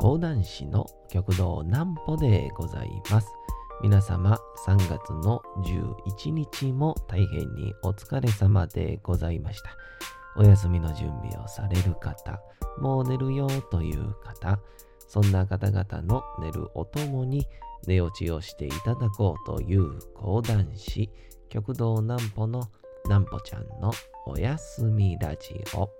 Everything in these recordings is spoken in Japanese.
講談師の極道南歩でございます。皆様3月の11日も大変にお疲れ様でございました。お休みの準備をされる方、もう寝るよという方、そんな方々の寝るおともに寝落ちをしていただこうという講談師、極道南歩の南歩ちゃんのおやすみラジオ。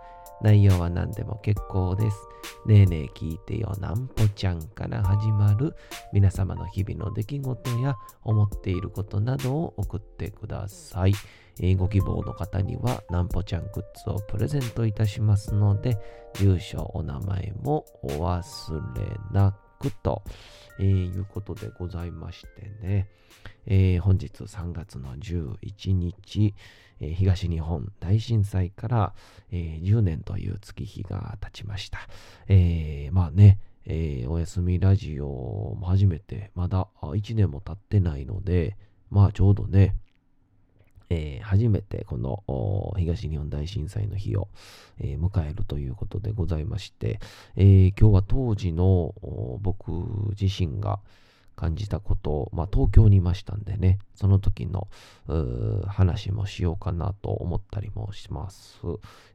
内容は何でも結構です。ねえねえ聞いてよなんぽちゃんから始まる皆様の日々の出来事や思っていることなどを送ってください。ご希望の方にはなんぽちゃんグッズをプレゼントいたしますので、住所、お名前もお忘れなくと、えーいうことでございましてね、えー本日3月の11日、え東日本大震災から、え10年という月日が経ちました。えーまあね、えーおやすみラジオも初めて、まだ1年も経ってないので、まあちょうどね、えー初めてこの東日本大震災の日を、えー迎えるということでございまして、えー今日は当時の僕自身が感じたことを、まあ、東京にいましたんでね、その時の話もしようかなと思ったりもします。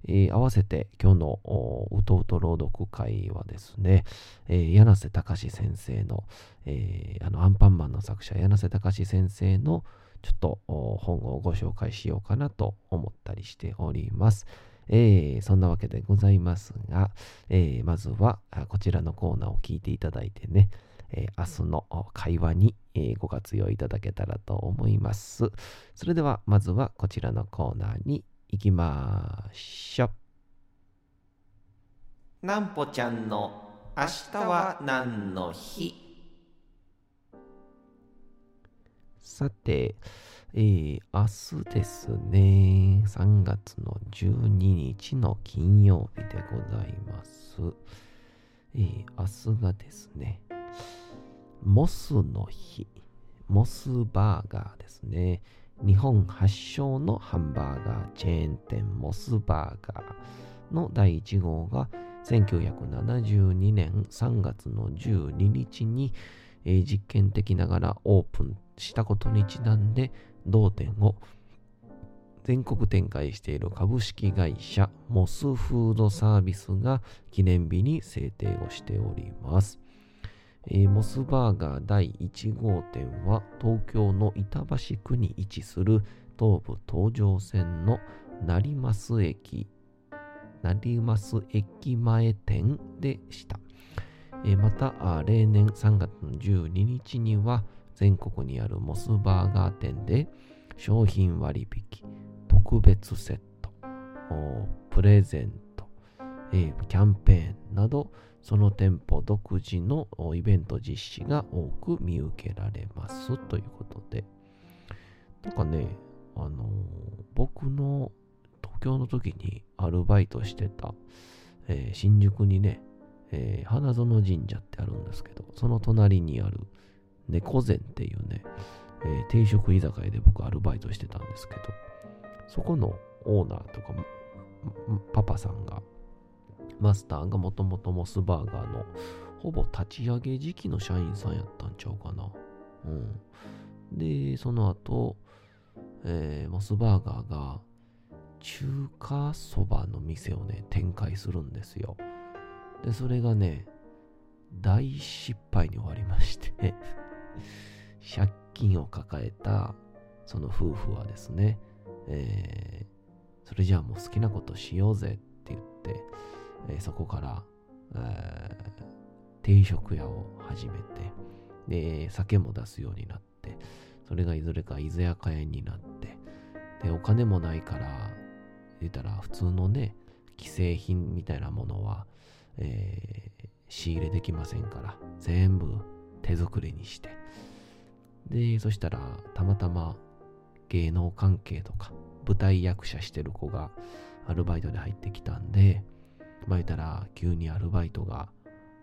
えー合わせて今日のうとうと朗読会はですね、えー柳瀬隆先生の、えーあのアンパンマンの作者柳瀬隆先生のちょっと本をご紹介しようかなと思ったりしております。えーそんなわけでございますが、えーまずはあこちらのコーナーを聞いていただいてね、えー明日のお会話に、えーご活用いただけたらと思います。それではまずはこちらのコーナーに行きましょう。なんぽちゃんの明日は何の日？さて、えー明日ですね、3月の12日の金曜日でございます。えー明日がですね、モスの日、モスバーガーですね。日本発祥のハンバーガーチェーン店モスバーガーの第1号が1972年3月の12日に、えー実験的ながらオープンしたことにちなんで同店を全国展開している株式会社モスフードサービスが記念日に制定をしております。えーモスバーガー第1号店は東京の板橋区に位置する東武東上線の成増駅成増駅前店でした。えーまた、例年3月の12日には全国にあるモスバーガー店で商品割引、特別セット、プレゼント、えーキャンペーンなどその店舗独自のイベント実施が多く見受けられますということで。なんかねあの僕の東京の時にアルバイトしてた、えー新宿にね、えー花園神社ってあるんですけどその隣にある猫膳っていうね、えー定食居酒屋で僕アルバイトしてたんですけどそこのオーナーとかパパさんがマスターがもともとモスバーガーのほぼ立ち上げ時期の社員さんやったんちゃうかな。うん。で、その後、えーモスバーガーが中華そばの店をね、展開するんですよ。で、それがね、大失敗に終わりまして、借金を抱えたその夫婦はですね、えーそれじゃあもう好きなことしようぜって言って、えそこから、えー定食屋を始めて、で、酒も出すようになって、それがいずれか居酒屋になって、で、お金もないから、言ったら普通のね、既製品みたいなものは、えー仕入れできませんから、全部手作りにして、で、そしたら、たまたま芸能関係とか、舞台役者してる子がアルバイトで入ってきたんで、まあ言ったら、急にアルバイトが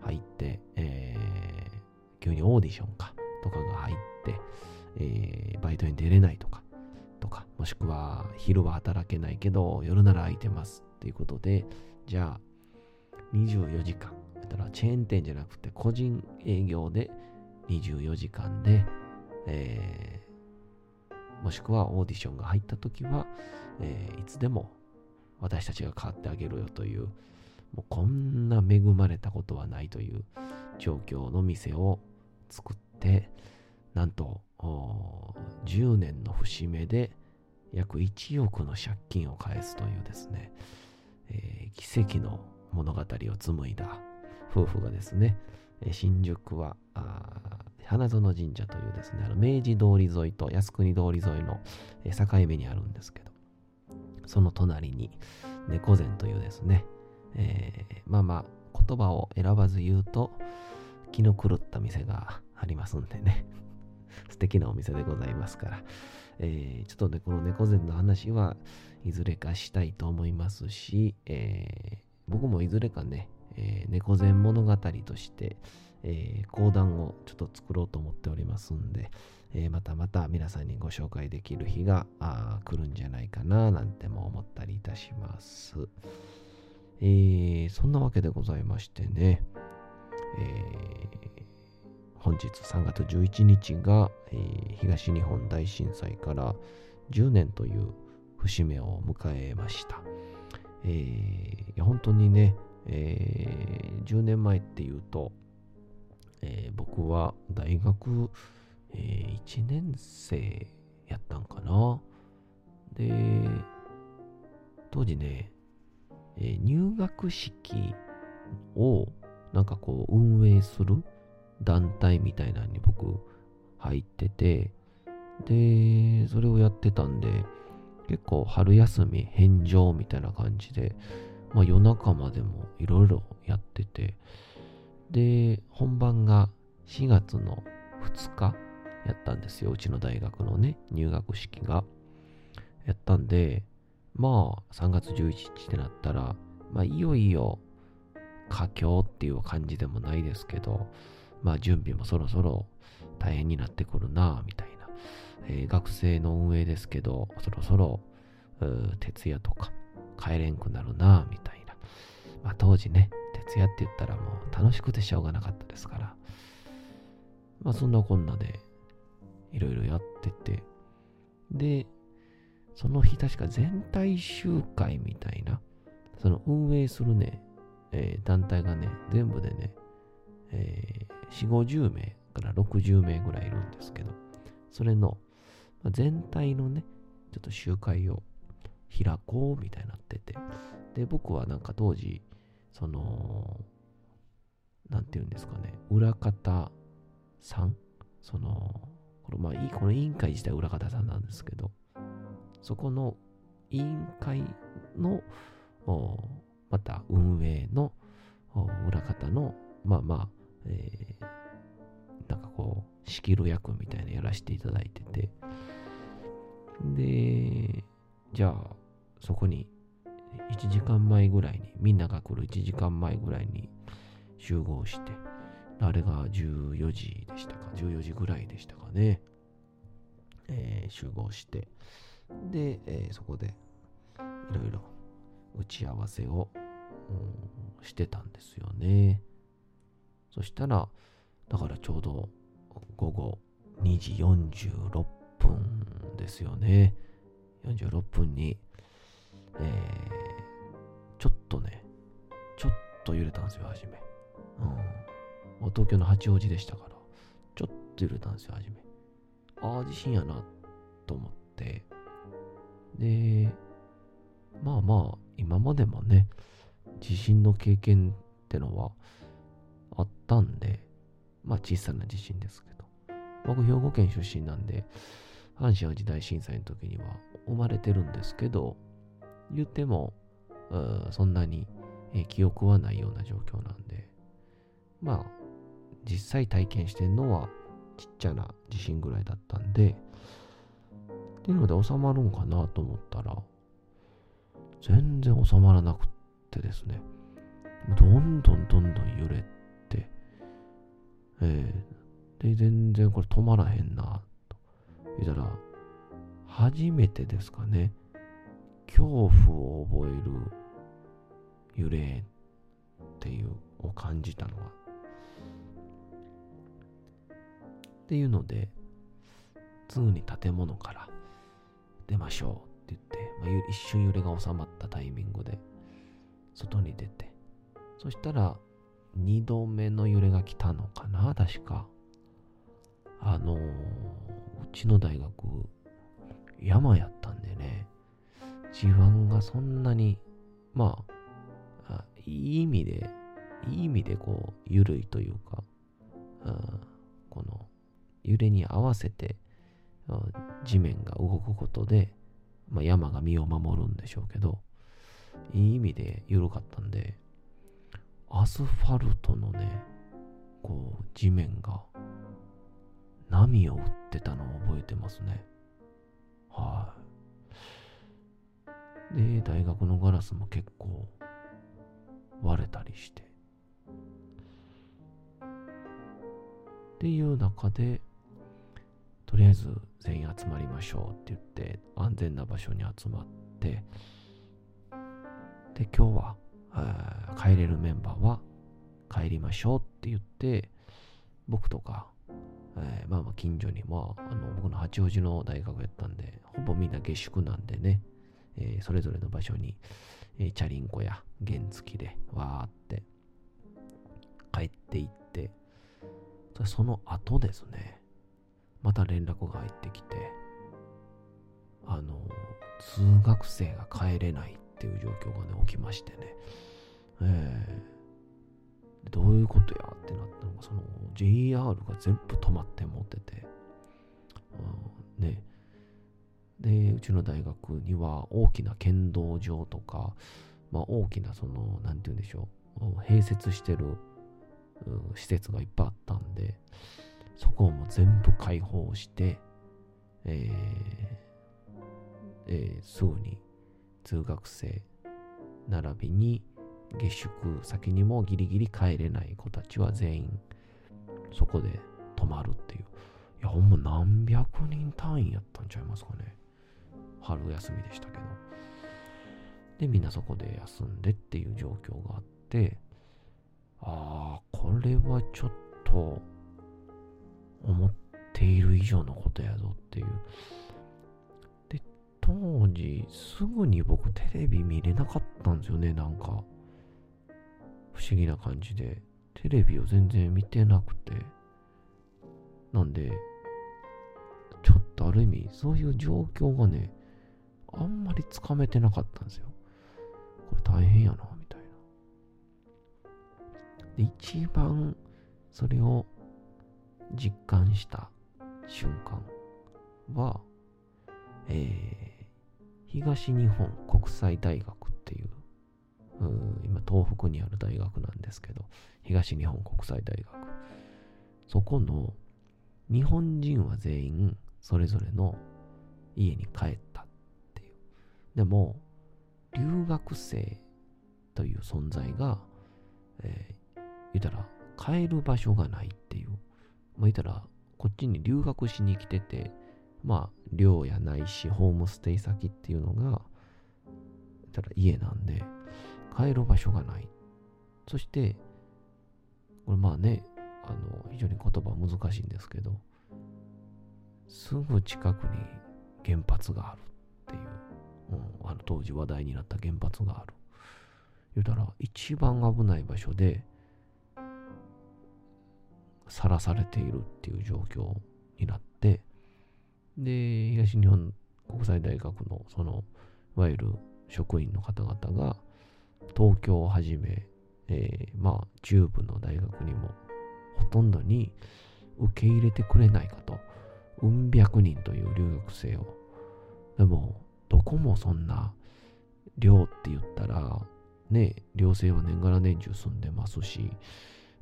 入って、えー、急にオーディションか、とかが入って、えー、バイトに出れないとか、とか、もしくは昼は働けないけど夜なら空いてますっていうことで、じゃあ24時間、やったらチェーン店じゃなくて個人営業で24時間で、えー、もしくはオーディションが入った時は、えー、いつでも私たちが代わってあげるよという、もうこんな恵まれたことはないという状況の店を作って、なんと10年の節目で約1億の借金を返すというですね、えー、奇跡の物語を紡いだ夫婦がですね、新宿は花園神社というですね、あの明治通り沿いと靖国通り沿いの境目にあるんですけど、その隣に猫膳というですね、えー、まあまあ言葉を選ばず言うと気の狂った店がありますんでね 素敵なお店でございますから、えー、ちょっとね、この猫膳の話はいずれかしたいと思いますし、えー、僕もいずれかね、えー、猫膳物語として、えー、講談をちょっと作ろうと思っておりますんで、えー、またまた皆さんにご紹介できる日が来るんじゃないかななんても思ったりいたします。えー、そんなわけでございましてね、えー、本日3月11日が、えー、東日本大震災から10年という節目を迎えました。えー、本当にね、えー、10年前っていうと、えー、僕は大学、えー、1年生やったんかな。で、当時ね、え、入学式をなんかこう運営する団体みたいなのに僕入ってて、で、それをやってたんで、結構春休み返上みたいな感じで、まあ夜中までもいろいろやってて、で、本番が4月の2日やったんですよ。うちの大学のね、入学式が。やったんで、まあ3月11日ってなったら、まあいよいよ佳境っていう感じでもないですけど、まあ準備もそろそろ大変になってくるな、みたいな。えー、学生の運営ですけど、そろそろ、徹夜とか帰れんくなるな、みたいな。まあ当時ね、徹夜って言ったらもう楽しくてしょうがなかったですから。まあそんなこんなで、いろいろやってて。で、その日確か全体集会みたいな、その運営するね、えー、団体がね、全部でね、えー、4、50名から60名ぐらいいるんですけど、それの、まあ、全体のね、ちょっと集会を開こうみたいになってて、で、僕はなんか当時、その、なんて言うんですかね、裏方さんその、これまあ、この委員会自体裏方さんなんですけど、そこの委員会の、また運営の裏方の、まあまあ、えー、なんかこう、仕切る役みたいなやらせていただいてて、で、じゃあ、そこに1時間前ぐらいに、みんなが来る1時間前ぐらいに集合して、あれが14時でしたか、14時ぐらいでしたかね、えー、集合して、で、えー、そこでいろいろ打ち合わせをしてたんですよね。そしたら、だからちょうど午後2時46分ですよね。46分に、えー、ちょっとね、ちょっと揺れたんですよ、初め。うん。東京の八王子でしたから、ちょっと揺れたんですよ、初め。ああ、地震やな、と思って。で、まあまあ、今までもね、地震の経験ってのはあったんで、まあ小さな地震ですけど、僕兵庫県出身なんで、阪神・淡路大震災の時には生まれてるんですけど、言っても、そんなに、記憶はないような状況なんで、まあ、実際体験してるのは、ちっちゃな地震ぐらいだったんで、っていうので収まるんかなと思ったら、全然収まらなくってですね、どんどんどんどん揺れて、えー、で、全然これ止まらへんな、と。言ったら、初めてですかね、恐怖を覚える揺れっていうを感じたのは。っていうので、すぐに建物から出ましょうって言って、まあ、一瞬揺れが収まったタイミングで外に出て、そしたら2度目の揺れが来たのかな、確か。あのー、うちの大学、山やったんでね、地盤がそんなに、まあ、あいい意味で、いい意味でこう、緩いというか、あこの、揺れに合わせて、地面が動くことで、まあ、山が身を守るんでしょうけど、いい意味で緩かったんで、アスファルトのね、こう、地面が波を打ってたのを覚えてますね。はい、で、大学のガラスも結構割れたりして。っていう中で、とりあえず全員集まりましょうって言って安全な場所に集まってで今日は帰れるメンバーは帰りましょうって言って僕とか、えー、まあまあ近所にまああの僕の八王子の大学やったんでほぼみんな下宿なんでね、えー、それぞれの場所に、えー、チャリンコや原付きでわーって帰っていってその後ですねまた連絡が入ってきて、あの、通学生が帰れないっていう状況がね、起きましてね、えー、どういうことや？ってなったのが、その JR が全部止まって持ってて、うん、ね、で、うちの大学には大きな剣道場とか、まあ、大きなその、なんて言うんでしょう、併設してる施設がいっぱいあったんで、そこをもう全部開放して、えーえー、すぐに通学生並びに下宿先にもギリギリ帰れない子たちは全員そこで泊まるっていう。いや、ほんま何百人単位やったんちゃいますかね。春休みでしたけど。で、みんなそこで休んでっていう状況があって、ああ、これはちょっと思っている以上のことやぞっていう。で、当時、すぐに僕テレビ見れなかったんですよね、なんか。不思議な感じで。テレビを全然見てなくて。なんで、ちょっとある意味、そういう状況がね、あんまりつかめてなかったんですよ。これ大変やな、みたいな。で、一番それを実感した瞬間は、えー、東日本国際大学っていう今東北にある大学なんですけど東日本国際大学。そこの日本人は全員それぞれの家に帰ったっていう。でも留学生という存在が、えー、言ったら帰る場所がないっていう。まあ、いたら、こっちに留学しに来てて、まあ、寮やないし、ホームステイ先っていうのが、たら家なんで、帰る場所がない。そして、これまあね、あの、非常に言葉難しいんですけど、すぐ近くに原発があるっていう、うん、あの当時話題になった原発がある。言うたら、一番危ない場所で、さらされているっていう状況になって、で、東日本国際大学のその、いわゆる職員の方々が、東京をはじめ、えー、まあ、中部の大学にも、ほとんどに受け入れてくれないかと。うん百人という留学生を。でも、どこもそんな、寮って言ったら、ね、寮生は年がら年中住んでますし、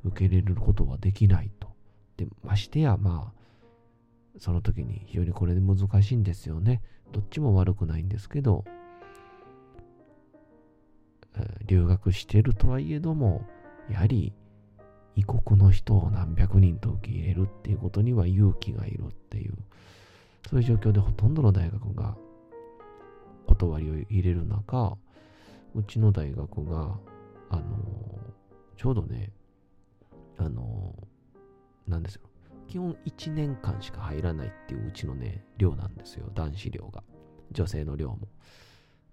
受け入れることはできないと。で、ましてや、まあ、その時に非常にこれで難しいんですよね。どっちも悪くないんですけど、留学してるとはいえども、やはり異国の人を何百人と受け入れるっていうことには勇気がいるっていう、そういう状況でほとんどの大学が断りを入れる中、うちの大学が、あの、ちょうどね、あの、なんですよ。基本1年間しか入らないっていううちのね、寮なんですよ。男子寮が。女性の寮も。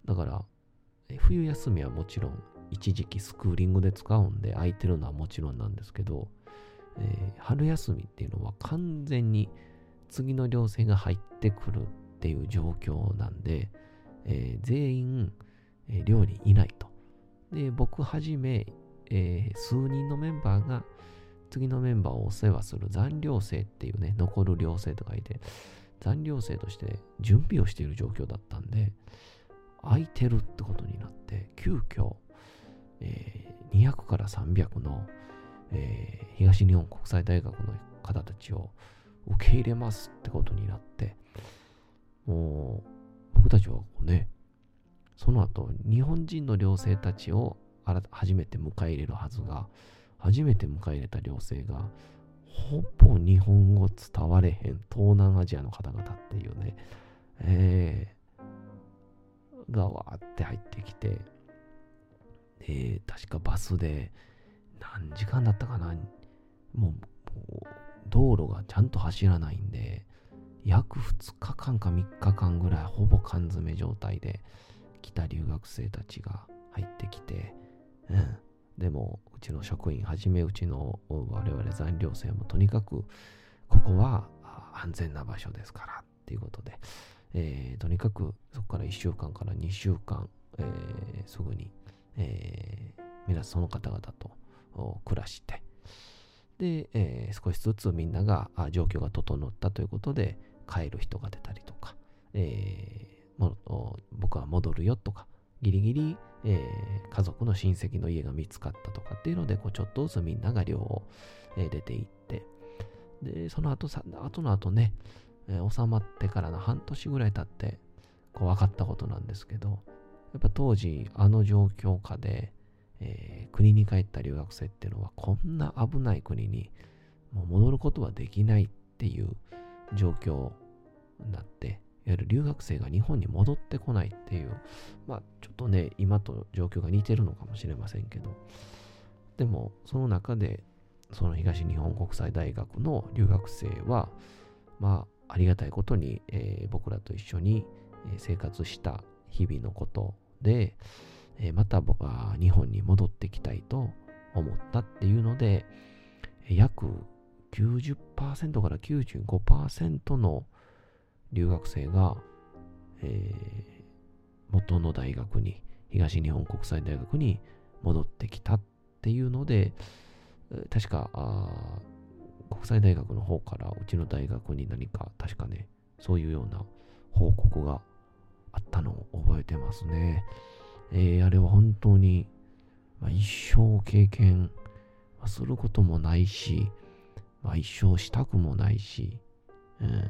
だから、冬休みはもちろん一時期スクーリングで使うんで空いてるのはもちろんなんですけど、えー、春休みっていうのは完全に次の寮生が入ってくるっていう状況なんで、えー、全員、えー、寮にいないと。で、僕はじめ、えー、数人のメンバーが次のメンバーをお世話する残寮生っていうね、残る寮生とかいて、残寮生として準備をしている状況だったんで、空いてるってことになって、急遽、えー、200から300の、えー、東日本国際大学の方たちを受け入れますってことになって、もう、僕たちはこうね、その後、日本人の寮生たちを初めて迎え入れるはずが、初めて迎え入れた寮生が、ほぼ日本語伝われへん東南アジアの方々っていうね、えー、がわーって入ってきて、で、確かバスで何時間だったかな、もう、道路がちゃんと走らないんで、約2日間か3日間ぐらいほぼ缶詰状態で来た留学生たちが入ってきて、うん、でもうちの職員はじめうちの我々残業生もとにかくここは安全な場所ですからっていうことで、えー、とにかくそこから1週間から2週間、えー、すぐに、えー、皆その方々と暮らしてで、えー、少しずつみんなが状況が整ったということで帰る人が出たりとか、えー、僕は戻るよとかギリギリ、えー、家族の親戚の家が見つかったとかっていうので、こうちょっとずつみんなが寮を、えー、出ていって、で、その後さ、後の後ね、えー、収まってからの半年ぐらい経って、こう分かったことなんですけど、やっぱ当時、あの状況下で、えー、国に帰った留学生っていうのは、こんな危ない国にもう戻ることはできないっていう状況になって、わゆる留学生が日本に戻ってこないっていう、まあちょっとね、今と状況が似てるのかもしれませんけど、でもその中で、その東日本国際大学の留学生は、まあありがたいことに、えー、僕らと一緒に生活した日々のことで、えー、また僕は日本に戻ってきたいと思ったっていうので、約90%から95%の留学生が、えー、元の大学に、東日本国際大学に戻ってきたっていうので、確か、国際大学の方からうちの大学に何か、確かね、そういうような報告があったのを覚えてますね。えー、あれは本当に、まあ、一生経験することもないし、まあ、一生したくもないし、うん、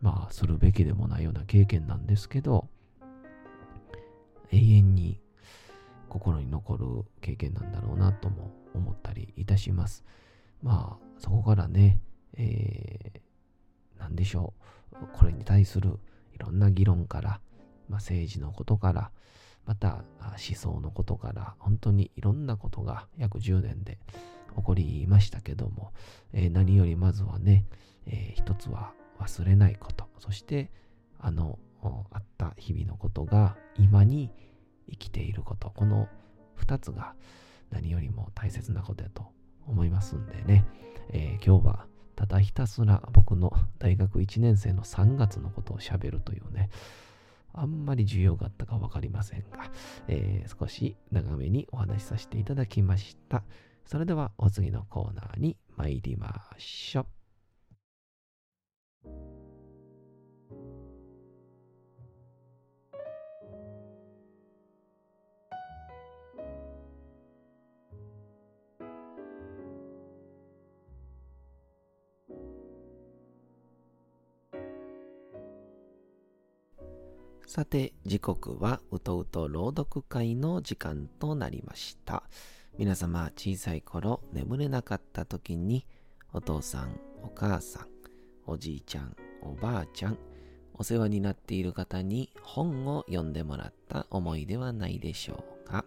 まあ、するべきでもないような経験なんですけど、永遠に心に残る経験なんだろうなとも思ったりいたします。まあ、そこからね、えー、なんでしょう。これに対するいろんな議論から、まあ、政治のことから、また思想のことから、本当にいろんなことが約10年で起こりましたけども、えー、何よりまずはね、えー、一つは忘れないこと、そしてあのあった日々のことが今に生きていること、この2つが何よりも大切なことだと思いますんでね、えー、今日はただひたすら僕の大学1年生の3月のことをしゃべるというね、あんまり需要があったかわかりませんが、えー、少し長めにお話しさせていただきました。それではお次のコーナーに参りましょう。さて時刻はうとうと朗読会の時間となりました。皆様小さい頃眠れなかった時にお父さんお母さんおじいちゃん、おばあちゃん、お世話になっている方に本を読んでもらった思いではないでしょうか？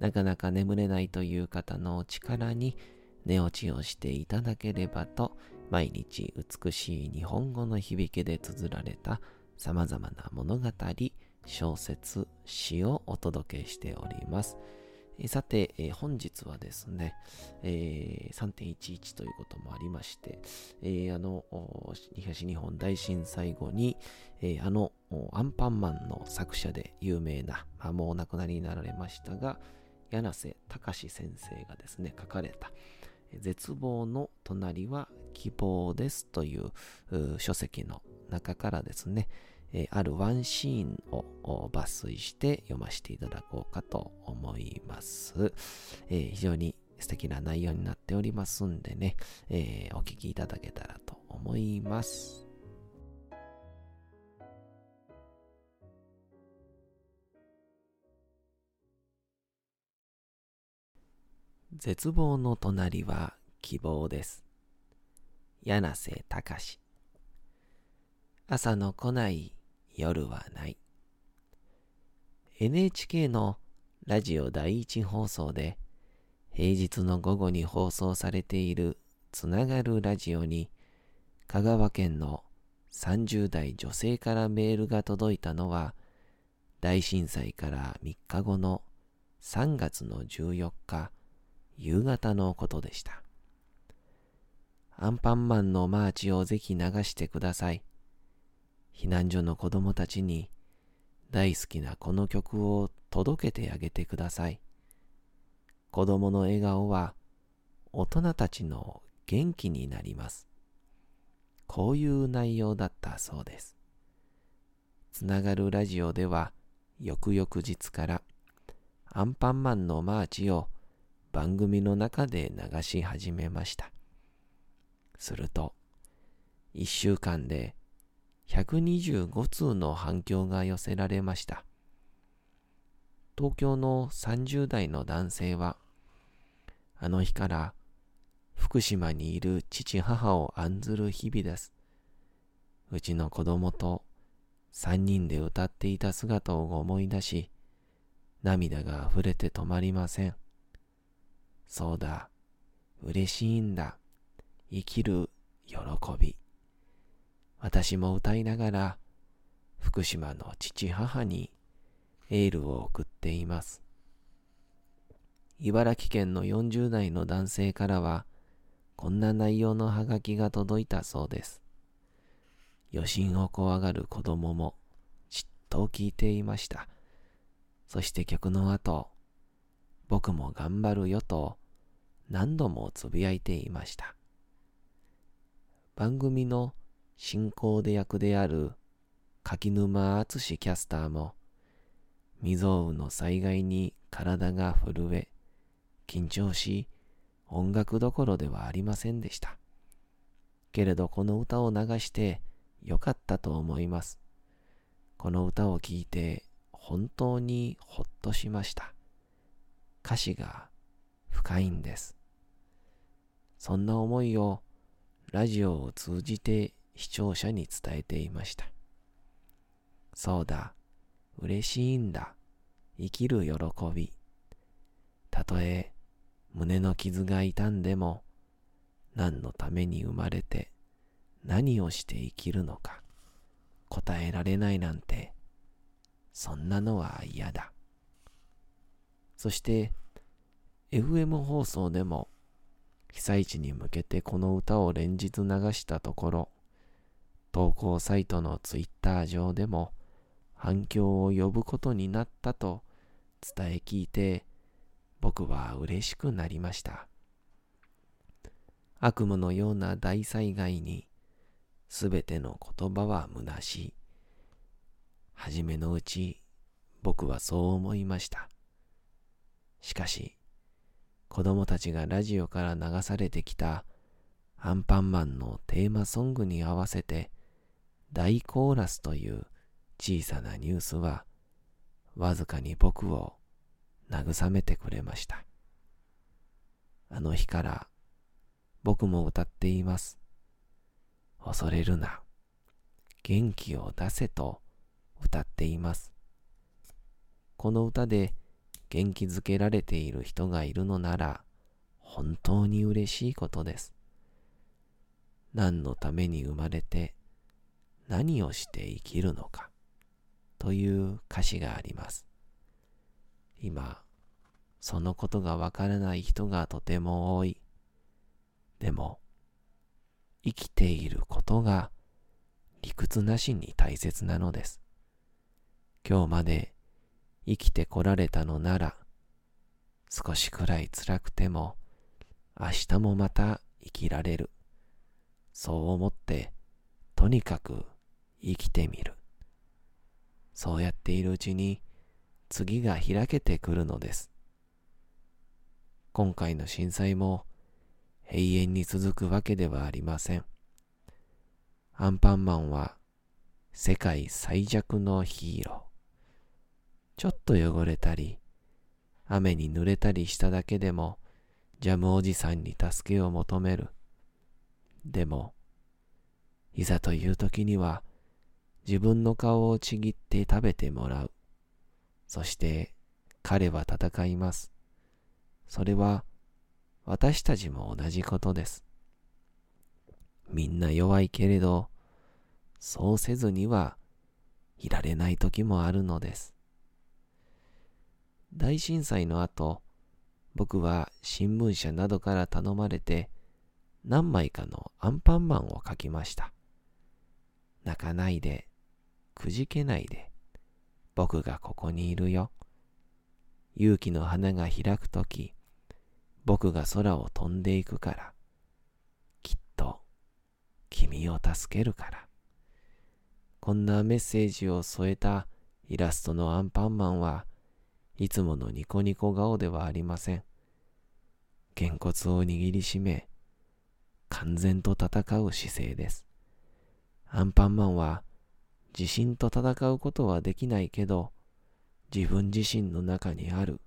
なかなか眠れないという方のお力に寝落ちをしていただければと、毎日美しい日本語の響きで綴られた様々な物語、小説、詩をお届けしております。さて、え本日はですね、えー、3.11ということもありまして、えー、あの、東日本大震災後に、え、あの、アンパンマンの作者で有名な、まあ、もうお亡くなりになられましたが、柳瀬隆先生がですね、書かれた、絶望の隣は希望ですという書籍の中からですね、えあるワンシーンを抜粋して読ませていただこうかと思います。えー、非常に素敵な内容になっておりますんでね、えー、お聞きいただけたらと思います。絶望の隣は希望です。柳瀬隆朝の来ない夜はない。NHK のラジオ第一放送で平日の午後に放送されているつながるラジオに香川県の30代女性からメールが届いたのは大震災から3日後の3月の14日夕方のことでした。アンパンマンのマーチをぜひ流してください。避難所の子供たちに大好きなこの曲を届けてあげてください。子供の笑顔は大人たちの元気になります。こういう内容だったそうです。つながるラジオでは翌々日からアンパンマンのマーチを番組の中で流し始めました。すると、一週間で125通の反響が寄せられました。東京の30代の男性は、あの日から福島にいる父母を案ずる日々です。うちの子供と三人で歌っていた姿を思い出し、涙が溢れて止まりません。そうだ、嬉しいんだ、生きる喜び。私も歌いながら福島の父母にエールを送っています。茨城県の40代の男性からはこんな内容のハガキが届いたそうです。余震を怖がる子供もじっと聞いていました。そして曲の後、僕も頑張るよと何度もつぶやいていました。番組の進行で役である柿沼敦キャスターも未曾有の災害に体が震え緊張し音楽どころではありませんでした。けれどこの歌を流してよかったと思います。この歌を聴いて本当にほっとしました。歌詞が深いんです。そんな思いをラジオを通じて視聴者に伝えていました。そうだ、嬉しいんだ、生きる喜び。たとえ胸の傷が痛んでも、何のために生まれて何をして生きるのか答えられないなんて、そんなのは嫌だ。そして、FM 放送でも被災地に向けてこの歌を連日流したところ、投稿サイトのツイッター上でも反響を呼ぶことになったと伝え聞いて僕は嬉しくなりました。悪夢のような大災害にすべての言葉は虚しい。はじめのうち僕はそう思いました。しかし子供たちがラジオから流されてきたアンパンマンのテーマソングに合わせて大コーラスという小さなニュースはわずかに僕を慰めてくれました。あの日から僕も歌っています。恐れるな。元気を出せと歌っています。この歌で元気づけられている人がいるのなら本当に嬉しいことです。何のために生まれて何をして生きるのか？という歌詞があります。今、そのことがわからない人がとても多い。でも、生きていることが理屈なしに大切なのです。今日まで生きてこられたのなら、少しくらい辛くても、明日もまた生きられる。そう思って、とにかく生きてみる。そうやっているうちに、次が開けてくるのです。今回の震災も永遠に続くわけではありません。アンパンマンは世界最弱のヒーロー。ちょっと汚れたり、雨に濡れたりしただけでも、ジャムおじさんに助けを求める。でも、いざという時には、自分の顔をちぎって食べてもらう。そして彼は戦います。それは私たちも同じことです。みんな弱いけれど、そうせずにはいられない時もあるのです。大震災の後、僕は新聞社などから頼まれて何枚かのアンパンマンを書きました。泣かないで、くじけないで、僕がここにいるよ。勇気の花が開くとき、僕が空を飛んでいくから、きっと君を助けるから。こんなメッセージを添えたイラストのアンパンマンはいつものニコニコ顔ではありません。げんこつを握りしめ、完全と戦う姿勢です。アンパンマンは自信と戦うことはできないけど、自分自身の中にある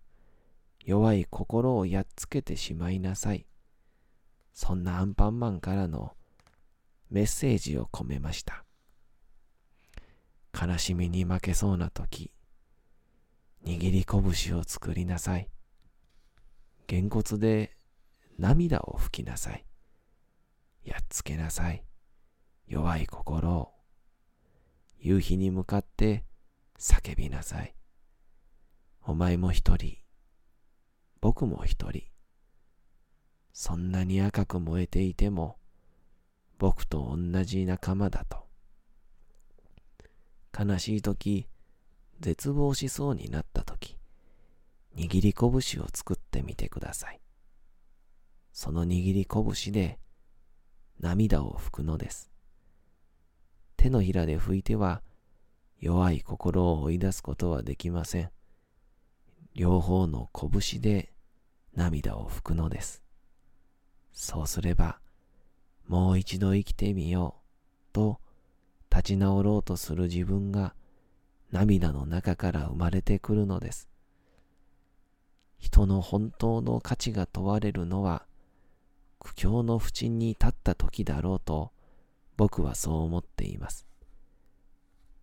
弱い心をやっつけてしまいなさい。そんなアンパンマンからのメッセージを込めました。悲しみに負けそうな時、握り拳を作りなさい。げんこつで涙を拭きなさい。やっつけなさい。弱い心を。夕日に向かって叫びなさい。お前も一人、僕も一人。そんなに赤く燃えていても、僕と同じ仲間だと。悲しい時、絶望しそうになった時、握り拳を作ってみてください。その握り拳で涙を拭くのです。手のひらで拭いては弱い心を追い出すことはできません。両方の拳で涙を拭くのです。そうすれば、もう一度生きてみようと立ち直ろうとする自分が涙の中から生まれてくるのです。人の本当の価値が問われるのは苦境の淵に立った時だろうと僕はそう思っています。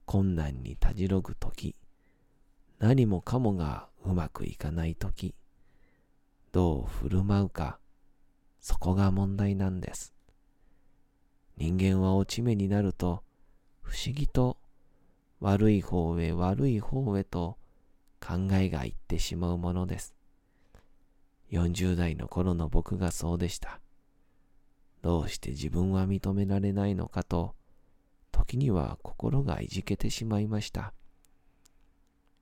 困難にたじろぐ時、何もかもがうまくいかない時、どう振る舞うか、そこが問題なんです。人間は落ち目になると、不思議と悪い方へ悪い方へと考えがいってしまうものです。40代の頃の僕がそうでした。どうして自分は認められないのかと、時には心がいじけてしまいました。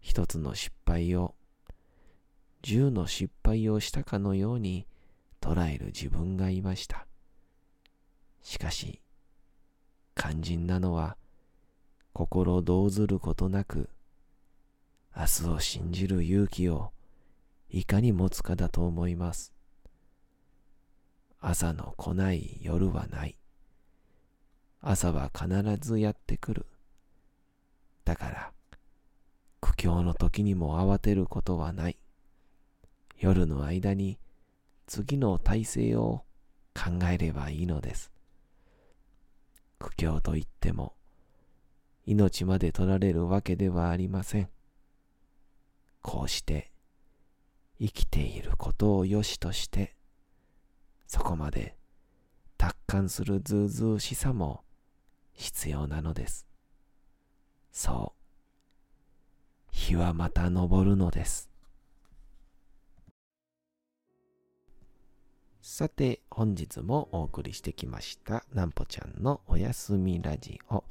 一つの失敗を、十の失敗をしたかのように捉える自分がいました。しかし、肝心なのは、心動ずることなく、明日を信じる勇気をいかに持つかだと思います。朝の来ない夜はない。朝は必ずやってくる。だから、苦境の時にも慌てることはない。夜の間に次の体制を考えればいいのです。苦境といっても、命まで取られるわけではありません。こうして生きていることをよしとして、そこまで達観するずうずうしさも必要なのです。そう。日はまた昇るのです。さて、本日もお送りしてきました、なんぽちゃんのおやすみラジオ。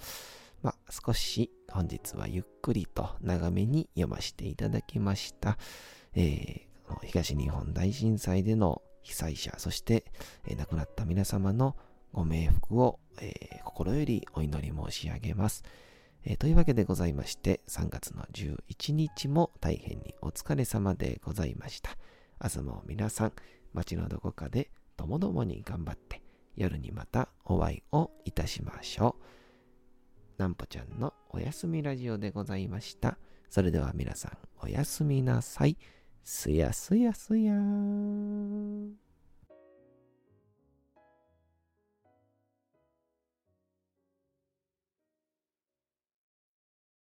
まあ、少し本日はゆっくりと長めに読ませていただきました。えー、東日本大震災での被災者、そして、え、亡くなった皆様のご冥福を、えー、心よりお祈り申し上げます。えー、というわけでございまして、3月の11日も大変にお疲れ様でございました。明日も皆さん、街のどこかでともどもに頑張って、夜にまたお会いをいたしましょう。なんぽちゃんのおやすみラジオでございました。それでは皆さんおやすみなさい。すやすやすやーん。